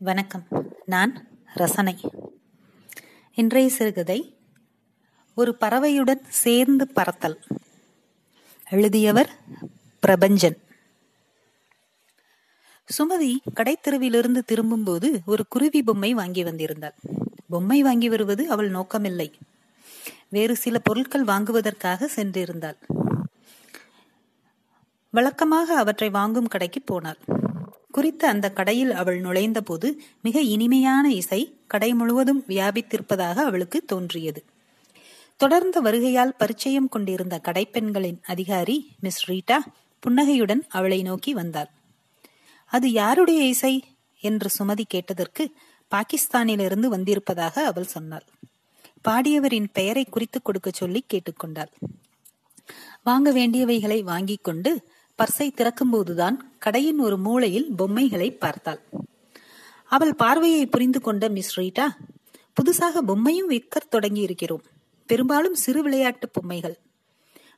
வணக்கம். நான் ரசனை. இன்றைய சிறுகதை ஒரு பறவையுடன் சேர்ந்து பறத்தல். எழுதியவர் பிரபஞ்சன். சுமதி கடைத்தெருவிலிருந்து திரும்பும்போது ஒரு குருவி பொம்மை வாங்கி வந்திருந்தாள். பொம்மை வாங்கி வருவது அவள் நோக்கமில்லை. வேறு சில பொருட்கள் வாங்குவதற்காக சென்றிருந்தாள். வழக்கமாக அவற்றை வாங்கும் கடைக்கு போனாள். குறித்த அந்த கடையில் அவள் நுழைந்தபோது மிக இனிமையான இசை கடை முழுவதும் வியாபித்திருப்பதாக அவளுக்கு தோன்றியது. தொடர்ந்த வருகையால் பரிச்சயம் கொண்டிருந்த கடைப்பெண்களின் அதிகாரி மிஸ் ரீட்டா புன்னகையுடன் அவளை நோக்கி வந்தாள். அது யாருடைய இசை? என்று சுமதி கேட்டதற்கு பாகிஸ்தானிலிருந்து வந்திருப்பதாக அவள் சொன்னாள். பாடியவரின் பெயரை குறித்துக் கொடுக்க சொல்லி கேட்டுக்கொண்டாள் வாங்க வேண்டியவைகளை வாங்கிக் கொண்டு பர்சை திறக்கும்போதுதான் கடையின் ஒரு மூலையில் பொம்மைகளை பார்த்தாள். அவள் பார்வையை புரிந்து கொண்ட மிஸ் ரீட்டா புதுசாக பொம்மையும் விற்க தொடங்கி இருக்கிறோம் பெரும்பாலும் சிறு விளையாட்டு பொம்மைகள்.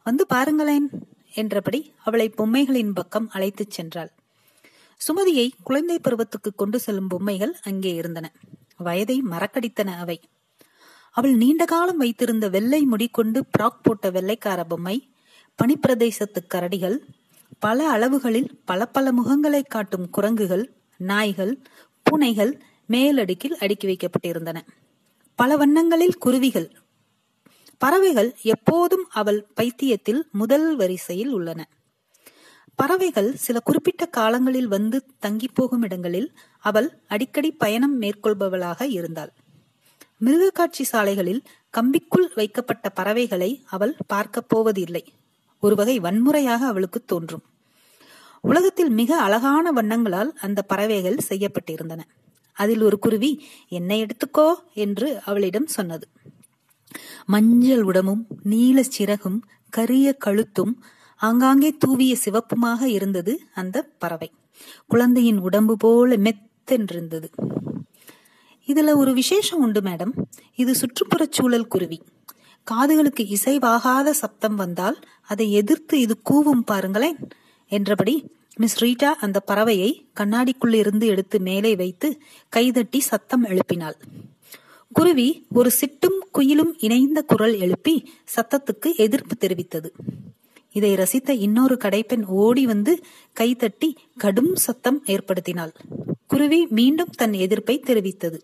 வந்து பாருங்களேன் என்றபடி அவளை பொம்மைகளின் பக்கம் அழைத்துச் சென்றாள். சுமதியை குழந்தை பருவத்துக்கு கொண்டு செல்லும் பொம்மைகள் அங்கே இருந்தன. வயதை மறக்கடித்தன அவை. அவள் நீண்ட காலம் வைத்திருந்த வெள்ளை முடி கொண்டு பிராக் போட்ட வெள்ளைக்கார பொம்மை பனிப்பிரதேசத்து கரடிகள் பல அளவுகளில் பல பல முகங்களை காட்டும் குரங்குகள் நாய்கள் பூனைகள் மேலடுக்கில் அடுக்கி வைக்கப்பட்டிருந்தன. பல வண்ணங்களில் குருவிகள் பறவைகள் எப்போதும் அவள் பைத்தியத்தில் முதல் வரிசையில் உள்ளன. பறவைகள் சில குறிப்பிட்ட காலங்களில் வந்து தங்கி போகும் இடங்களில் அவள் அடிக்கடி பயணம் மேற்கொள்பவளாக இருந்தாள். மிருக காட்சி சாலைகளில் கம்பிக்குள் வைக்கப்பட்ட பறவைகளை அவள் பார்க்கப் போவதில்லை. ஒரு வகை வன்முறையாக அவளுக்கு தோன்றும். உலகத்தில் மிக அழகான வண்ணங்களால் அந்த பறவைகள் செய்யப்பட்டிருந்தன. அதில் ஒரு குருவி என்னை எடுத்துக்கோ என்று அவளிடம் சொன்னது. மஞ்சள் உடமும் நீல சிறகும் கரிய கழுத்தும் ஆங்காங்கே தூவிய சிவப்புமாக இருந்தது அந்த பறவை. குழந்தையின் உடம்பு போல மெத்தென்றிருந்தது. இதுல ஒரு விசேஷம் உண்டு மேடம். இது சுற்றுப்புறச் சூழல் குருவி. காதுகளுக்கு இசைவாகாத சப்தம் வந்தால் அதை எதிர்த்து இது கூவும் பாருங்களேன். என்றபடி மிஸ் ரீட்டா அந்த பறவையை கண்ணாடிக்குள்ளிருந்து எடுத்து மேலே வைத்து கைதட்டி சத்தம் எழுப்பினாள். குருவி ஒரு சிட்டும் குயிலும் இணைந்த குரல் எழுப்பி சத்தத்துக்கு எதிர்ப்பு தெரிவித்தது. இதை ரசித்த இன்னொரு கடைப்பெண் ஓடி வந்து கைதட்டி கடும் சத்தம் ஏற்படுத்தினாள். குருவி மீண்டும் தன் எதிர்ப்பை தெரிவித்தது.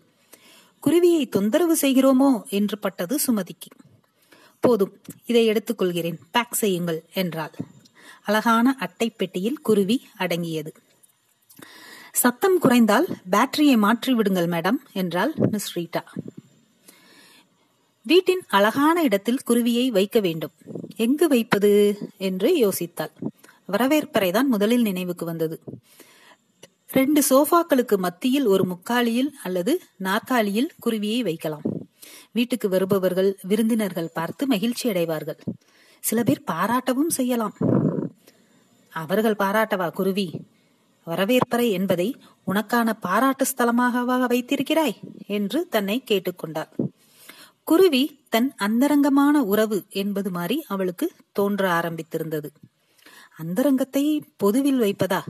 குருவியை தொந்தரவு செய்கிறோமோ என்று பட்டது சுமதிக்கு. போதும் இதை எடுத்துக்கொள்கிறேன். பேக் செய்யுங்கள் என்றாள். அழகான அட்டை பெட்டியில் குருவி அடங்கியது. சத்தம் குறைந்தால் பேட்டரியை மாற்றி விடுங்கள் மேடம் என்றாள் மிஸ் ரீட்டா. வீட்டின் அழகான இடத்தில் குருவியை வைக்க வேண்டும். எங்கு வைப்பது என்று யோசித்தாள். வரவேற்பறைதான் முதலில் நினைவுக்கு வந்தது. ரெண்டு சோஃபாக்களுக்கு மத்தியில் ஒரு முக்காலியில் அல்லது நாற்காலியில் குருவியை வைக்கலாம். வீட்டுக்கு வருபவர்கள் விருந்தினர்கள் பார்த்து மகிழ்ச்சி அடைவார்கள் சில பேர் பாராட்டவும் செய்யலாம். அவர்கள் பாராட்டவா குருவி? வரவேற்பறை என்பதை உனக்கான பாராட்டு ஸ்தலமாகவா வைத்திருக்கிறாய்? என்று தன்னை கேட்டுக்கொண்டார் குருவி தன் அந்தரங்கமான உறவு என்பது மாதிரி அவளுக்கு தோன்ற ஆரம்பித்திருந்தது. அந்தரங்கத்தை பொதுவில் வைப்பதா?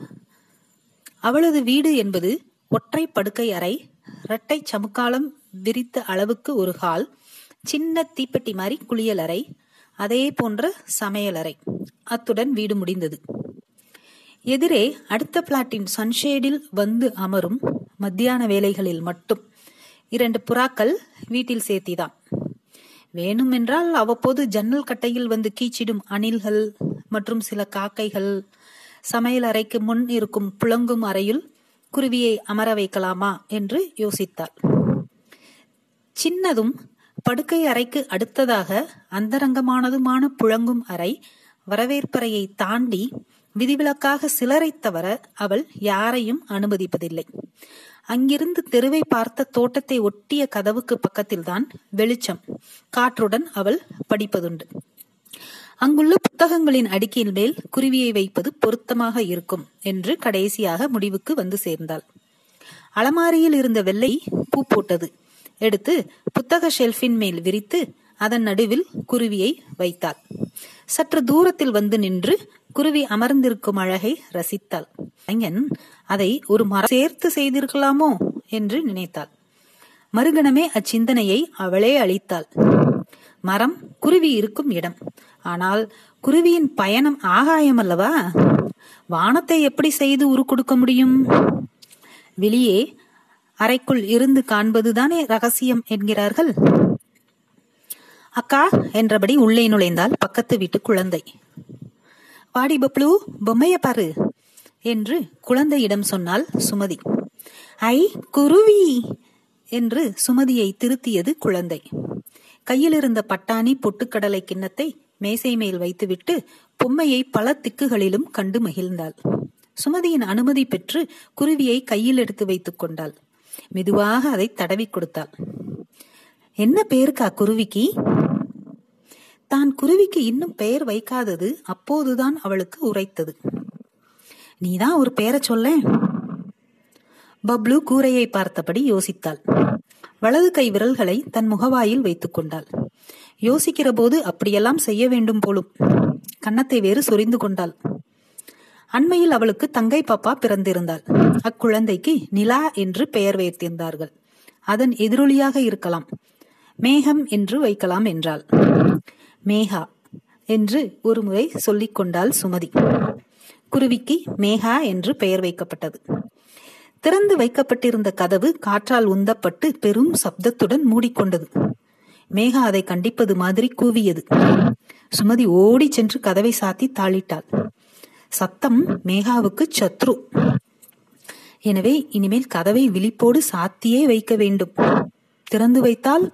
அவளது வீடு என்பது ஒற்றை படுக்கை அறை இரட்டை சமுக்காலம் விரித்த அளவுக்கு ஒரு ஹால் சின்ன தீப்பெட்டி மாதிரி குளியல் அறை அதே போன்ற சமையல் அறை அத்துடன் வீடு முடிந்தது. எதிரே அடுத்த பிளாட்டின் சன்ஷேடில் வந்து அமரும் மத்தியான வேலைகளில் மட்டும். இரண்டு புறாக்கள் வீட்டில் சேர்த்திதான். வேணுமென்றால் அவ்வப்போது ஜன்னல் கட்டையில் வந்து கீச்சிடும் அணில்கள் மற்றும் சில காக்கைகள் சமையல் அறைக்கு முன் இருக்கும் புழங்கும் அறையில் குருவியை அமர வைக்கலாமா என்று யோசித்தார் சின்னதும் படுக்கை அறைக்கு அடுத்ததாக அந்தரங்கமானதுமான புழங்கும் அறை வரவேற்பறையை தாண்டி விதிவிலக்காக சிலரை தவிர அவள் யாரையும் அனுமதிப்பதில்லை. அங்கிருந்து தெருவை பார்த்த தோட்டத்தை ஒட்டிய கதவுக்கு பக்கத்தில்தான் வெளிச்சம். காற்றுடன் அவள் படிப்பதுண்டு. அங்குள்ள புத்தகங்களின் அடுக்கின் மேல் குருவியை வைப்பது பொருத்தமாக இருக்கும் என்று கடைசியாக முடிவுக்கு வந்து சேர்ந்தாள். அலமாரியில் இருந்த வெள்ளை பூ போட்டது. எடுத்து புத்தக ஷெல்ஃபின் மேல் விரித்து அதன் நடுவில் குருவியை வைத்தாள். சற்று தூரத்தில் வந்து நின்று குருவி அமர்ந்திருக்கும் அழகை ரசித்தாள். கலைஞன் அதை ஒரு மரம் சேர்த்து செய்திருக்கலாமோ என்று நினைத்தாள். மறுகணமே அச்சிந்தனையை அவளே அளித்தாள். மரம் குருவி இருக்கும் இடம். ஆனால் குருவியின் பயணம் ஆகாயம் அல்லவா வானத்தை எப்படி செய்து உருக்கொடுக்க முடியும்? வெளியே அறைக்குள் இருந்து காண்பதுதானே ரகசியம் என்கிறார்கள்? அக்கா என்றபடி உள்ளே நுழைந்தால் பக்கத்து வீட்டு குழந்தை. வாடி பப்ளு பொம்மைய பாரு என்று குழந்தையிடம் சொன்னாள் சுமதி. ஐ குருவி என்று சுமதியை திருத்தியது குழந்தை. கையில் இருந்த பட்டாணி பொட்டுக்கடலை கிண்ணத்தை மேசை மேல் வைத்துவிட்டு பொம்மையை பல திக்குகளிலும் கண்டு மகிழ்ந்தாள். சுமதியின் அனுமதி பெற்று குருவியை கையில் எடுத்து வைத்துக் கொண்டாள். மெதுவாக அதை தடவி கொடுத்தாள். என்ன பேருக்கா குருவிக்கு? தான் குருவிக்கு இன்னும் பெயர் வைக்காதது அப்போதுதான் அவளுக்கு உரைத்தது. நீதான் ஒரு பெயரை சொல்ல? பப்ளு கூரையை பார்த்தபடி யோசித்தாள். வலது கை விரல்களை தன் முகவாயில் வைத்துக் கொண்டாள். யோசிக்கிற போது அப்படியெல்லாம் செய்ய வேண்டும் போலும். கன்னத்தை வேறு சொரிந்து கொண்டாள். அண்மையில் அவளுக்கு தங்கை பாப்பா பிறந்திருந்தாள். அக்குழந்தைக்கு நிலா என்று பெயர் வைத்திருந்தார்கள். அதன் எதிரொலியாக இருக்கலாம். மேகம் என்று வைக்கலாம் என்றாள். மேகா என்று ஒருமுறை சொல்லிக் கொண்டாள் சுமதி. குருவிக்கு மேகா என்று பெயர் வைக்கப்பட்டது. திறந்து வைக்கப்பட்டிருந்த கதவு காற்றால் உந்தப்பட்டு பெரும் சப்தத்துடன் மூடிக்கொண்டது. மேகா அதை கண்டிப்பது மாதிரி கூவியது. சுமதி ஓடி சென்று கதவை சாத்தி தாளிட்டாள். சத்தம் மேகாவுக்கு சத்ரு. எனவே இனிமேல் கதவை விழிப்போடு சாத்தியே வைக்க வேண்டும். திறந்து வைத்தால்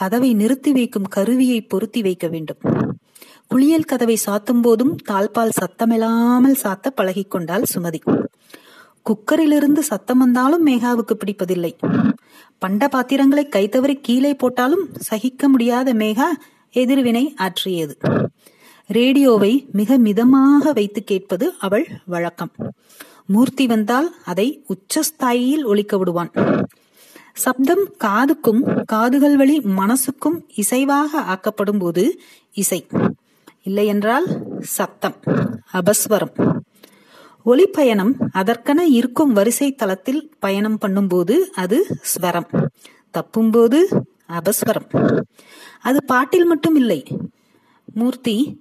கதவை நிறுத்தி வைக்கும் கருவியை பொருத்தி வைக்க வேண்டும். குளியல் கதவை சாத்தும் போதும் தாழ்பால் சத்தமில்லாமல் சாத்த பழகிக்கொண்டாள் சுமதி. குக்கரிலிருந்து சத்தம் வந்தாலும் மேகாவுக்கு பிடிப்பதில்லை. பண்ட பாத்திரங்களை கைத்தவறி கீழே போட்டாலும் சகிக்க முடியாத மேகா எதிர்வினை ஆற்றியது. ரேடியோவை மிக மிதமாக வைத்து கேட்பது அவள் வழக்கம். மூர்த்தி வந்தால் அதை உச்சஸ்தாயில் ஒழிக்க விடுவான். சப்தம் காதுக்கும் காதுகள் வழி மனசுக்கும் இசைவாக ஆக்கப்படும் போது இசை. இல்லையென்றால் சத்தம் அபஸ்வரம். ஒளி பயணம் அதற்கென இருக்கும் வரிசை தளத்தில் பயணம் பண்ணும்போது அது ஸ்வரம். தப்பும்போது அபஸ்வரம். அது பாட்டில் மட்டும் இல்லை மூர்த்தி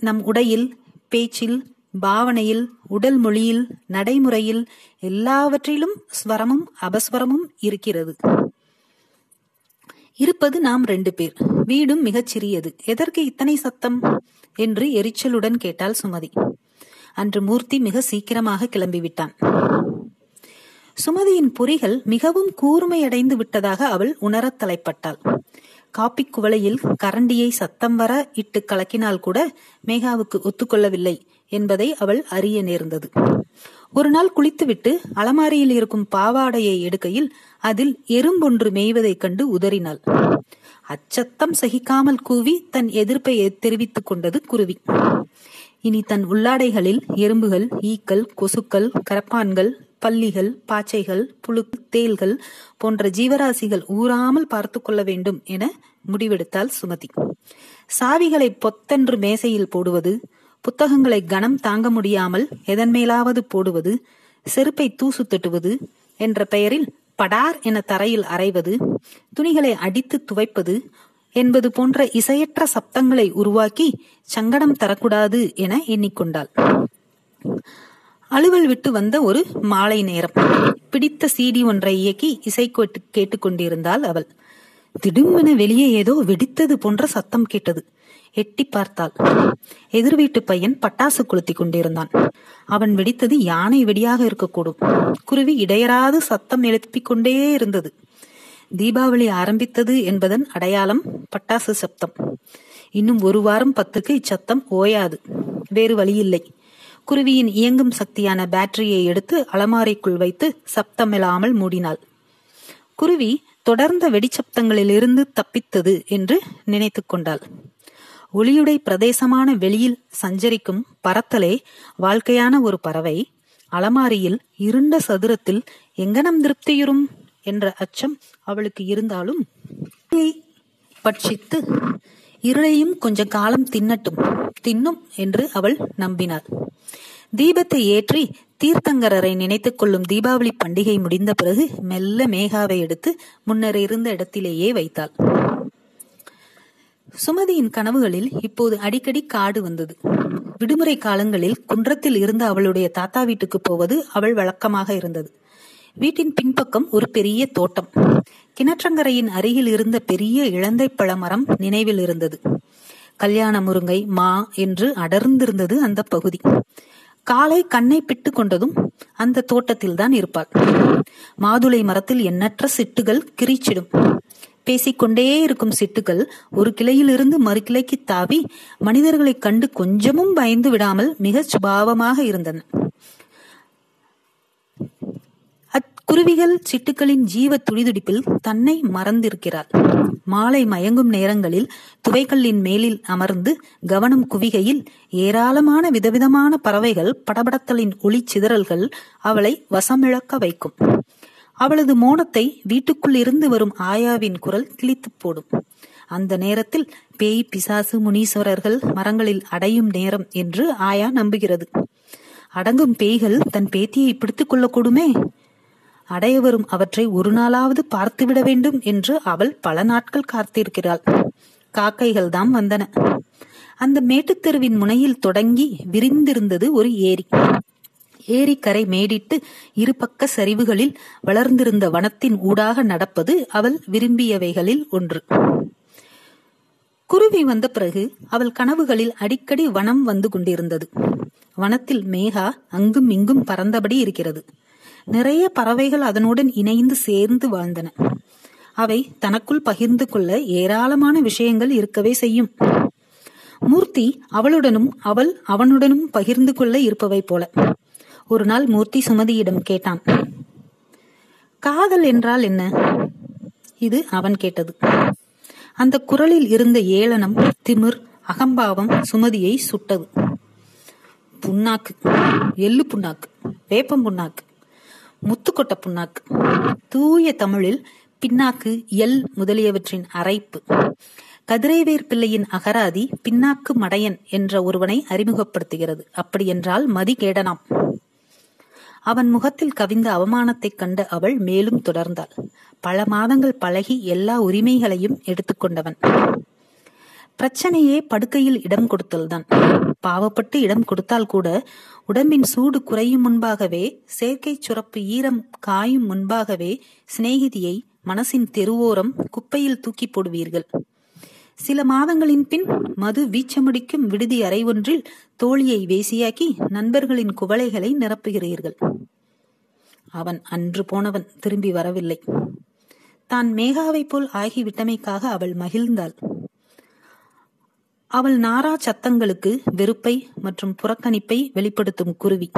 நம் உடையில் பேச்சில் பாவனையில் உடல் மொழியில் நடைமுறையில் எல்லாவற்றிலும் ஸ்வரமும் அபஸ்வரமும் இருக்கிறது. இருப்பது நாம் ரெண்டு பேர். வீடும் மிகச் சிறியது. எதற்கு இத்தனை சத்தம்? என்று எரிச்சலுடன் கேட்டாள் சுமதி. அன்று மூர்த்தி மிக சீக்கிரமாக கிளம்பிவிட்டான். சுமதியின் பொறிகள் மிகவும் கூர்மையடைந்து விட்டதாக அவள் உணரத் தலைப்பட்டாள். காப்பிக் குவளையில் கரண்டியை சத்தம் வர இட்டு கலக்கினால் கூட மேகாவுக்கு ஒத்துக்கொள்ளவில்லை என்பதை அவள் அறிய நேர்ந்தது. ஒரு நாள் குளித்துவிட்டு அலமாரியில் இருக்கும் பாவாடையை எடுக்கையில் அதில் எறும்பொன்று மேய்வதைக் கண்டு உதறினாள். அச்சத்தம் சகிக்காமல் கூவி தன் எதிர்ப்பை தெரிவித்துக் கொண்டது குருவி. இனி தன் உள்ளாடைகளில் எறும்புகள் ஈக்கள் கொசுக்கள் கரப்பான்கள் பல்லிகள் பாச்சைகள் புழு தேல்கள் போன்ற ஜீவராசிகள் ஊறாமல் பார்த்து கொள்ள வேண்டும் என முடிவெடுத்தாள் சுமதி. சாவிகளை பொத்தென்று மேசையில் போடுவது புத்தகங்களை கனம் தாங்க முடியாமல் எதன் மேலாவது போடுவது செருப்பை தூசு தட்டுவது என்ற பெயரில் படார் என தரையில் அரைவது துணிகளை அடித்து துவைப்பது என்பது போன்ற இசையற்ற சப்தங்களை உருவாக்கி சங்கடம் தரக்கூடாது என எண்ணிக்கொண்டாள். அலுவல் விட்டு வந்த ஒரு மாலை நேரம். பிடித்த சீடி ஒன்றை இயக்கி இசை கேட்டுக்கொண்டிருந்தாள் அவள். திடுமென வெளியே ஏதோ வெடித்தது போன்ற சத்தம் கேட்டது. எட்டி பார்த்தாள். எதிர் வீட்டு பையன் பட்டாசு கொளுத்தி கொண்டிருந்தான். அவன் வெடித்தது யானை வெடியாக இருக்கக்கூடும். குருவி இடையராது சத்தம் எழுப்பிக் கொண்டே இருந்தது. தீபாவளி ஆரம்பித்தது என்பதன் அடையாளம் பட்டாசு சப்தம். இன்னும் ஒரு வாரம் பத்துக்கு இச்சத்தம் ஓயாது. வேறு வழியில்லை. குருவியின் இயங்கும் சக்தியான பேட்டரியை எடுத்து அலமாரிக்குள் வைத்து சப்தமில்லாமல் மூடினாள். குருவி தொடர்ந்த வெடிச்சப்தங்களிலிருந்து தப்பித்தது என்று நினைத்து கொண்டாள். ஒளியுடை பிரதேசமான வெளியில் சஞ்சரிக்கும் பறத்தலே வாழ்க்கையான ஒரு பறவை அலமாரியில் இருண்ட சதுரத்தில் எங்கனம் திருப்தியுறும்? என்ற அச்சம் அவளுக்கு இருந்தாலும் பட்சித்து இருளையும் கொஞ்ச காலம் தின்னட்டும் தின்னும் என்று அவள் நம்பினாள். தீபத்தை ஏற்றி தீர்த்தங்கரரை நினைத்துக் கொள்ளும் தீபாவளி பண்டிகை முடிந்த பிறகு மெல்ல மேகாவை எடுத்து முன்னர் இருந்த இடத்திலேயே வைத்தாள். சுமதியின் கனவுகளில் இப்போது அடிக்கடி காடு வந்தது. விடுமுறை காலங்களில் குன்றத்தில் இருந்து அவளுடைய தாத்தா வீட்டுக்கு போவது அவள் வழக்கமாக இருந்தது. வீட்டின் பின்பக்கம் ஒரு பெரிய தோட்டம். கிணற்றங்கரையின் அருகில் இருந்த பெரிய இளந்தை பழமரம் நினைவில் இருந்தது. கல்யாண முருங்கை மா என்று அடர்ந்திருந்தது அந்த பகுதி. காலை கண்ணை பிட்டு கொண்டதும் அந்த தோட்டத்தில் தான் இருப்பாள். மாதுளை மரத்தில் எண்ணற்ற சிட்டுகள் கிரிச்சிடும். பேசிக்கொண்டே இருக்கும் சிட்டுகள் ஒரு கிளையிலிருந்து மறு கிளைக்கு தாவி மனிதர்களைக் கண்டு கொஞ்சமும் பயந்து விடாமல் மிக சுபாவமாக இருந்தன. குருவிகள் சிட்டுக்களின் ஜீவ துடிதுடிப்பில் தன்னை மறந்திருக்கிறாள் மாலை மயங்கும் நேரங்களில் துவைக்கல்லின் மேலில் அமர்ந்து கவனம் குவிகையில் ஏராளமான விதவிதமான பறவைகள் படபடத்தலின் ஒளி சிதறல்கள் அவளை வசமிழக்க வைக்கும். அவளது மோனத்தை வீட்டுக்குள் இருந்து வரும் ஆயாவின் குரல் கிழித்து போடும். அந்த நேரத்தில் பேய் பிசாசு முனீஸ்வரர்கள் மரங்களில் அடையும் நேரம் என்று ஆயா நம்புகிறது. அடங்கும் பேய்கள் தன் பேத்தியை பிடித்துக் கொள்ளக்கூடுமே அடைய வரும் அவற்றை ஒரு நாளாவது பார்த்துவிட வேண்டும் என்று அவள் பல நாட்கள் காத்திருக்கிறாள். காக்கைகள் தாம் வந்தன. அந்த மேட்டுத்தெருவின் முனையில் தொடங்கி விரிந்திருந்தது ஒரு ஏரி. ஏரிக்கரை மேடிட்டு இரு பக்க சரிவுகளில் வளர்ந்திருந்த வனத்தின் ஊடாக நடப்பது அவள் விரும்பியவைகளில் ஒன்று. குருவி வந்த பிறகு அவள் கனவுகளில் அடிக்கடி வனம் வந்து கொண்டிருந்தது. வனத்தில் மேகா அங்கும் இங்கும் பறந்தபடி இருக்கிறது. நிறைய பறவைகள் அதனுடன் இணைந்து சேர்ந்து வாழ்ந்தன. அவை தனக்குள் பகிர்ந்து கொள்ள ஏராளமான விஷயங்கள் இருக்கவே செய்யும். மூர்த்தி அவளுடனும் அவள் அவனுடனும் பகிர்ந்து கொள்ள இருப்பவை போல. ஒரு நாள் மூர்த்தி சுமதியிடம் கேட்டான் காதல் என்றால் என்ன? இது அவன் கேட்டது. அந்த குரலில் இருந்த ஏளனம் திமிர் அகம்பாவம் சுமதியை சுட்டது. புண்ணாக்கு எள்ளு புண்ணாக்கு வேப்பம் புண்ணாக்கு முத்துக்கொட்ட புண்ணாக்கு. தூய தமிழில் பின்னாக்கு எல் முதலியவற்றின் அரைப்பு. கதிரைவேர் பிள்ளையின் அகராதி பின்னாக்கு மடையன் என்ற ஒருவனை அறிமுகப்படுத்துகிறது. அப்படி என்றால் மதி கேடனாம். அவன் முகத்தில் கவிந்த அவமானத்தைக் கண்ட அவள் மேலும் தொடர்ந்தாள். பல மாதங்கள் பழகி எல்லா உரிமைகளையும் எடுத்துக்கொண்டவன் பிரச்சனையே படுக்கையில் இடம் கொடுத்தல்தான். பாவப்பட்டு இடம் கொடுத்தால் கூட உடம்பின் சூடு குறையும் முன்பாகவே செயற்கை சுரப்பு ஈரம் காயும் முன்பாகவே சிநேகிதியை மனசின் தெருவோரம் குப்பையில் தூக்கி போடுவீர்கள். சில மாதங்களின் பின் மது வீச்சமுடிக்கும் விடுதி அறை ஒன்றில் தோழியை வேசியாக்கி நண்பர்களின் குவளைகளை நிரப்புகிறீர்கள். அவன் அன்று போனவன் திரும்பி வரவில்லை. தான் மேகாவைப் போல் ஆகிவிட்டமைக்காக அவள் மகிழ்ந்தாள். அவள் நாரா சத்தங்களுக்கு வெறுப்பை மற்றும் புறக்கணிப்பை வெளிப்படுத்தும் குருவி.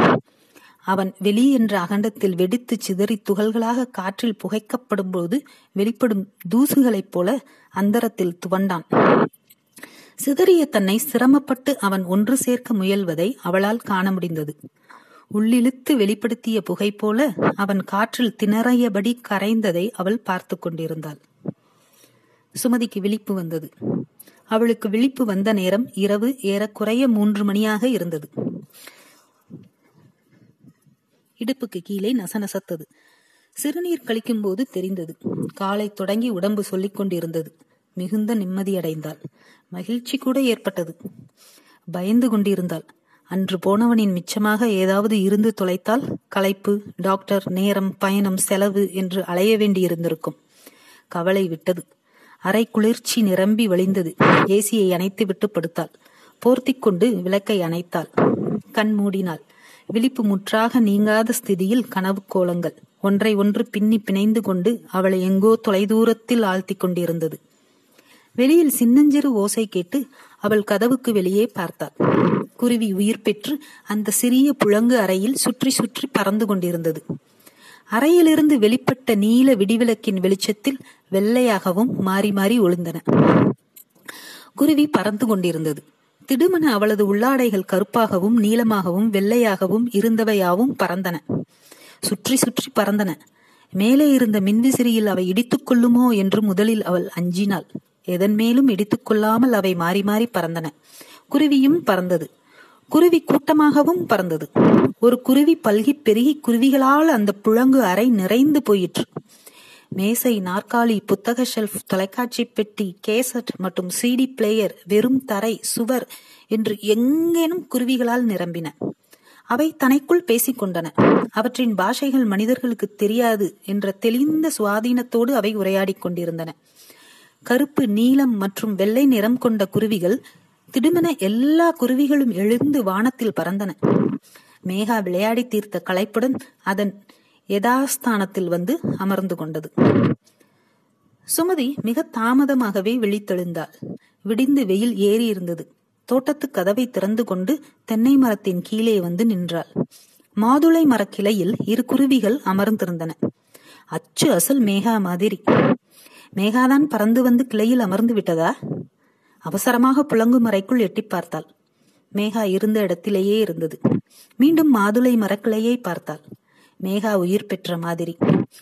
அவன் வெளி என்ற அகண்டத்தில் வெடித்து சிதறி துகள்களாக காற்றில் புகைக்கப்படும் போது வெளிப்படும் தூசுகளைப் போல அந்தரத்தில் துவண்டான். சிதறிய தன்னை சிரமப்பட்டு அவன் ஒன்று சேர்க்க முயல்வதை அவளால் காண முடிந்தது. உள்ளிழுத்து வெளிப்படுத்திய புகை போல அவன் காற்றில் திணறையபடி கரைந்ததை அவள் பார்த்து கொண்டிருந்தாள். சுமதிக்கு விழிப்பு வந்தது. அவளுக்கு விழிப்பு வந்த நேரம் இரவு ஏறக்குறைய மூன்று மணியாக இருந்தது. இடுப்புக்கு கீழே நசநசத்தது. சிறுநீர் கழிக்கும் போது தெரிந்தது. காலை தொடங்கி உடம்பு சொல்லிக் கொண்டிருந்தது. மிகுந்த நிம்மதியடைந்தாள். மகிழ்ச்சி கூட ஏற்பட்டது. பயந்து கொண்டிருந்தாள். அன்று போனவனின் மிச்சமாக ஏதாவது இருந்து தொலைத்தால் களைப்பு டாக்டர் நேரம் பயணம் செலவு என்று அலைய வேண்டியிருந்திருக்கும். கவலை விட்டது. அரை குளிர்ச்சி நிரம்பி வழிந்தது ஏசியை அணைத்து விட்டு படுத்தாள். போர்த்திக் கொண்டு விளக்கை அணைத்தாள். கண் மூடினாள். விழிப்பு முற்றாக நீங்காத ஸ்திதியில் கனவு கோலங்கள். ஒன்றை ஒன்று பின்னி பிணைந்து கொண்டு அவளை எங்கோ தொலைதூரத்தில் ஆழ்த்தி கொண்டிருந்தது. வெளியில் சின்னஞ்சிறு ஓசை கேட்டு அவள் கதவுக்கு வெளியே பார்த்தாள். குருவி உயிர் பெற்று அந்த சிறிய புழங்கு அறையில் சுற்றி சுற்றி பறந்து கொண்டிருந்தது. அறையிலிருந்து வெளிப்பட்ட நீல விடிவிளக்கின் வெளிச்சத்தில் வெள்ளையாகவும் மாறி மாறி ஒளிந்தன குருவி பறந்து கொண்டிருந்தது. திடுமன அவளது உள்ளாடைகள் கருப்பாகவும் நீளமாகவும் வெள்ளையாகவும் இருந்தவையாவும் பறந்தன. சுற்றி சுற்றி பறந்தன. மேலே இருந்த மின்விசிறியில் அவை இடித்துக் கொள்ளுமோ என்று முதலில் அவள் அஞ்சினாள். எதன் மேலும் இடித்துக் கொள்ளாமல் அவை மாறி மாறி பறந்தன. குருவியும் பறந்தது. குருவி கூட்டமாகவும் பறந்தது. ஒரு குருவி பல்கி பெருகி குருவிகளால் அந்த புழங்கு அறை நிறைந்து போயிற்று. மேசை நாற்காலி புத்தக ஷெல்ஃப் தொலைக்காட்சி பெட்டி கேசட் மற்றும் சிடி பிளேயர் வெறும் தரை சுவர் என்று எங்கேனும் குருவிகளால் நிரம்பின. அவை தனக்குள் பேசிக் கொண்டன. அவற்றின் பாஷைகள் மனிதர்களுக்கு தெரியாது என்ற தெளிந்த சுவாதீனத்தோடு அவை உரையாடிக் கொண்டிருந்தன. கருப்பு நீலம் மற்றும் வெள்ளை நிறம் கொண்ட குருவிகள் திடுமென எல்லா குருவிகளும் எழுந்து வானத்தில் பறந்தன. மேகா விளையாடி தீர்த்த களைப்புடன் அதன் யதாஸ்தானத்தில் வந்து அமர்ந்து கொண்டது. சுமதி மிக தாமதமாகவே விழித்தெழுந்தாள். விடிந்து வெயில் ஏறி இருந்தது தோட்டத்து கதவை திறந்து கொண்டு தென்னை மரத்தின் கீழே வந்து நின்றாள். மாதுளை மரக்கிளையில் இரு குருவிகள் அமர்ந்திருந்தன. அச்சு அசல் மேகா மாதிரி. மேகாதான் பறந்து வந்து கிளையில் அமர்ந்து விட்டதா? அவசரமாக புழங்கும் அறைக்குள் எட்டி பார்த்தாள். மேகா இருந்த இடத்திலேயே இருந்தது. மீண்டும் மாதுளை மரக்கிளையை பார்த்தாள். மேகா உயிர் பெற்ற மாதிரி.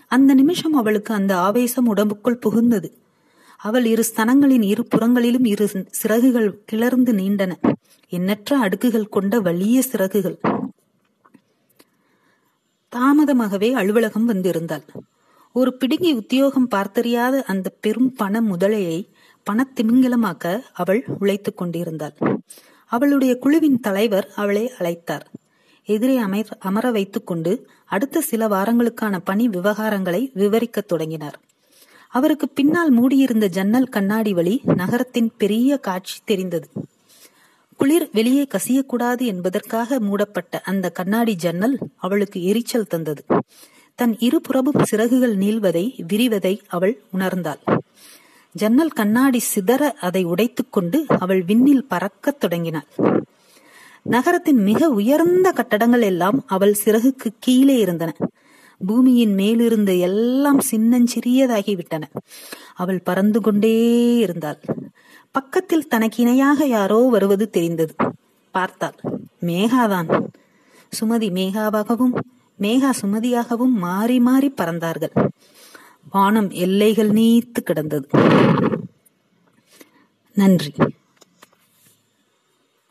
அந்த நிமிஷம் அவளுக்கு அந்த ஆவேசம் உடம்புக்குள் புகுந்தது. அவள் இரு ஸ்தனங்களின் இரு புறங்களிலும் இரு சிறகுகள் கிளர்ந்து நீண்டன. எண்ணற்ற அடுக்குகள் கொண்ட வலிய சிறகுகள். தாமதமாகவே அலுவலகம் வந்திருந்தாள். ஒரு பிடுங்கி உத்தியோகம் பார்த்தறியாத அந்த பெரும் பண முதலையை பணத்திமிங்கலமாக்க அவள் உழைத்துக் கொண்டிருந்தாள். அவளுடைய குழுவின் தலைவர் அவளை அழைத்தார். எதிரே அமர் அமர வைத்துக் கொண்டு அடுத்த சில வாரங்களுக்கான பணி விவகாரங்களை விவரிக்கத் தொடங்கினார். அவருக்கு பின்னால் மூடியிருந்த ஜன்னல் கண்ணாடி வழி நகரத்தின் பெரிய காட்சி தெரிந்தது. குளிர் வெளியே கசியக்கூடாது என்பதற்காக மூடப்பட்ட அந்த கண்ணாடி ஜன்னல் அவளுக்கு எரிச்சல் தந்தது. தன் இருபுறமும் சிறகுகள் நீள்வதை விரிவதை அவள் உணர்ந்தாள். ஜன்னல் கண்ணாடி சிதற அதை உடைத்துக்கொண்டு அவள் விண்ணில் பறக்கத் தொடங்கினாள். நகரத்தின் மிக உயர்ந்த கட்டடங்கள் எல்லாம் அவள் சிறகுக்கு கீழே இருந்தன. பூமியின் மேலிருந்த எல்லாம் சின்னஞ்சிறியதாகிவிட்டன. அவள் பறந்து கொண்டே இருந்தாள். பக்கத்தில் தனக்கு இணையாக யாரோ வருவது தெரிந்தது. பார்த்தாள் மேகாதான். சுமதி மேகாவாகவும் மேகா சுமதியாகவும் மாறி மாறி பறந்தார்கள். வானம் எல்லைகள் நீத்து கிடந்தது. நன்றி.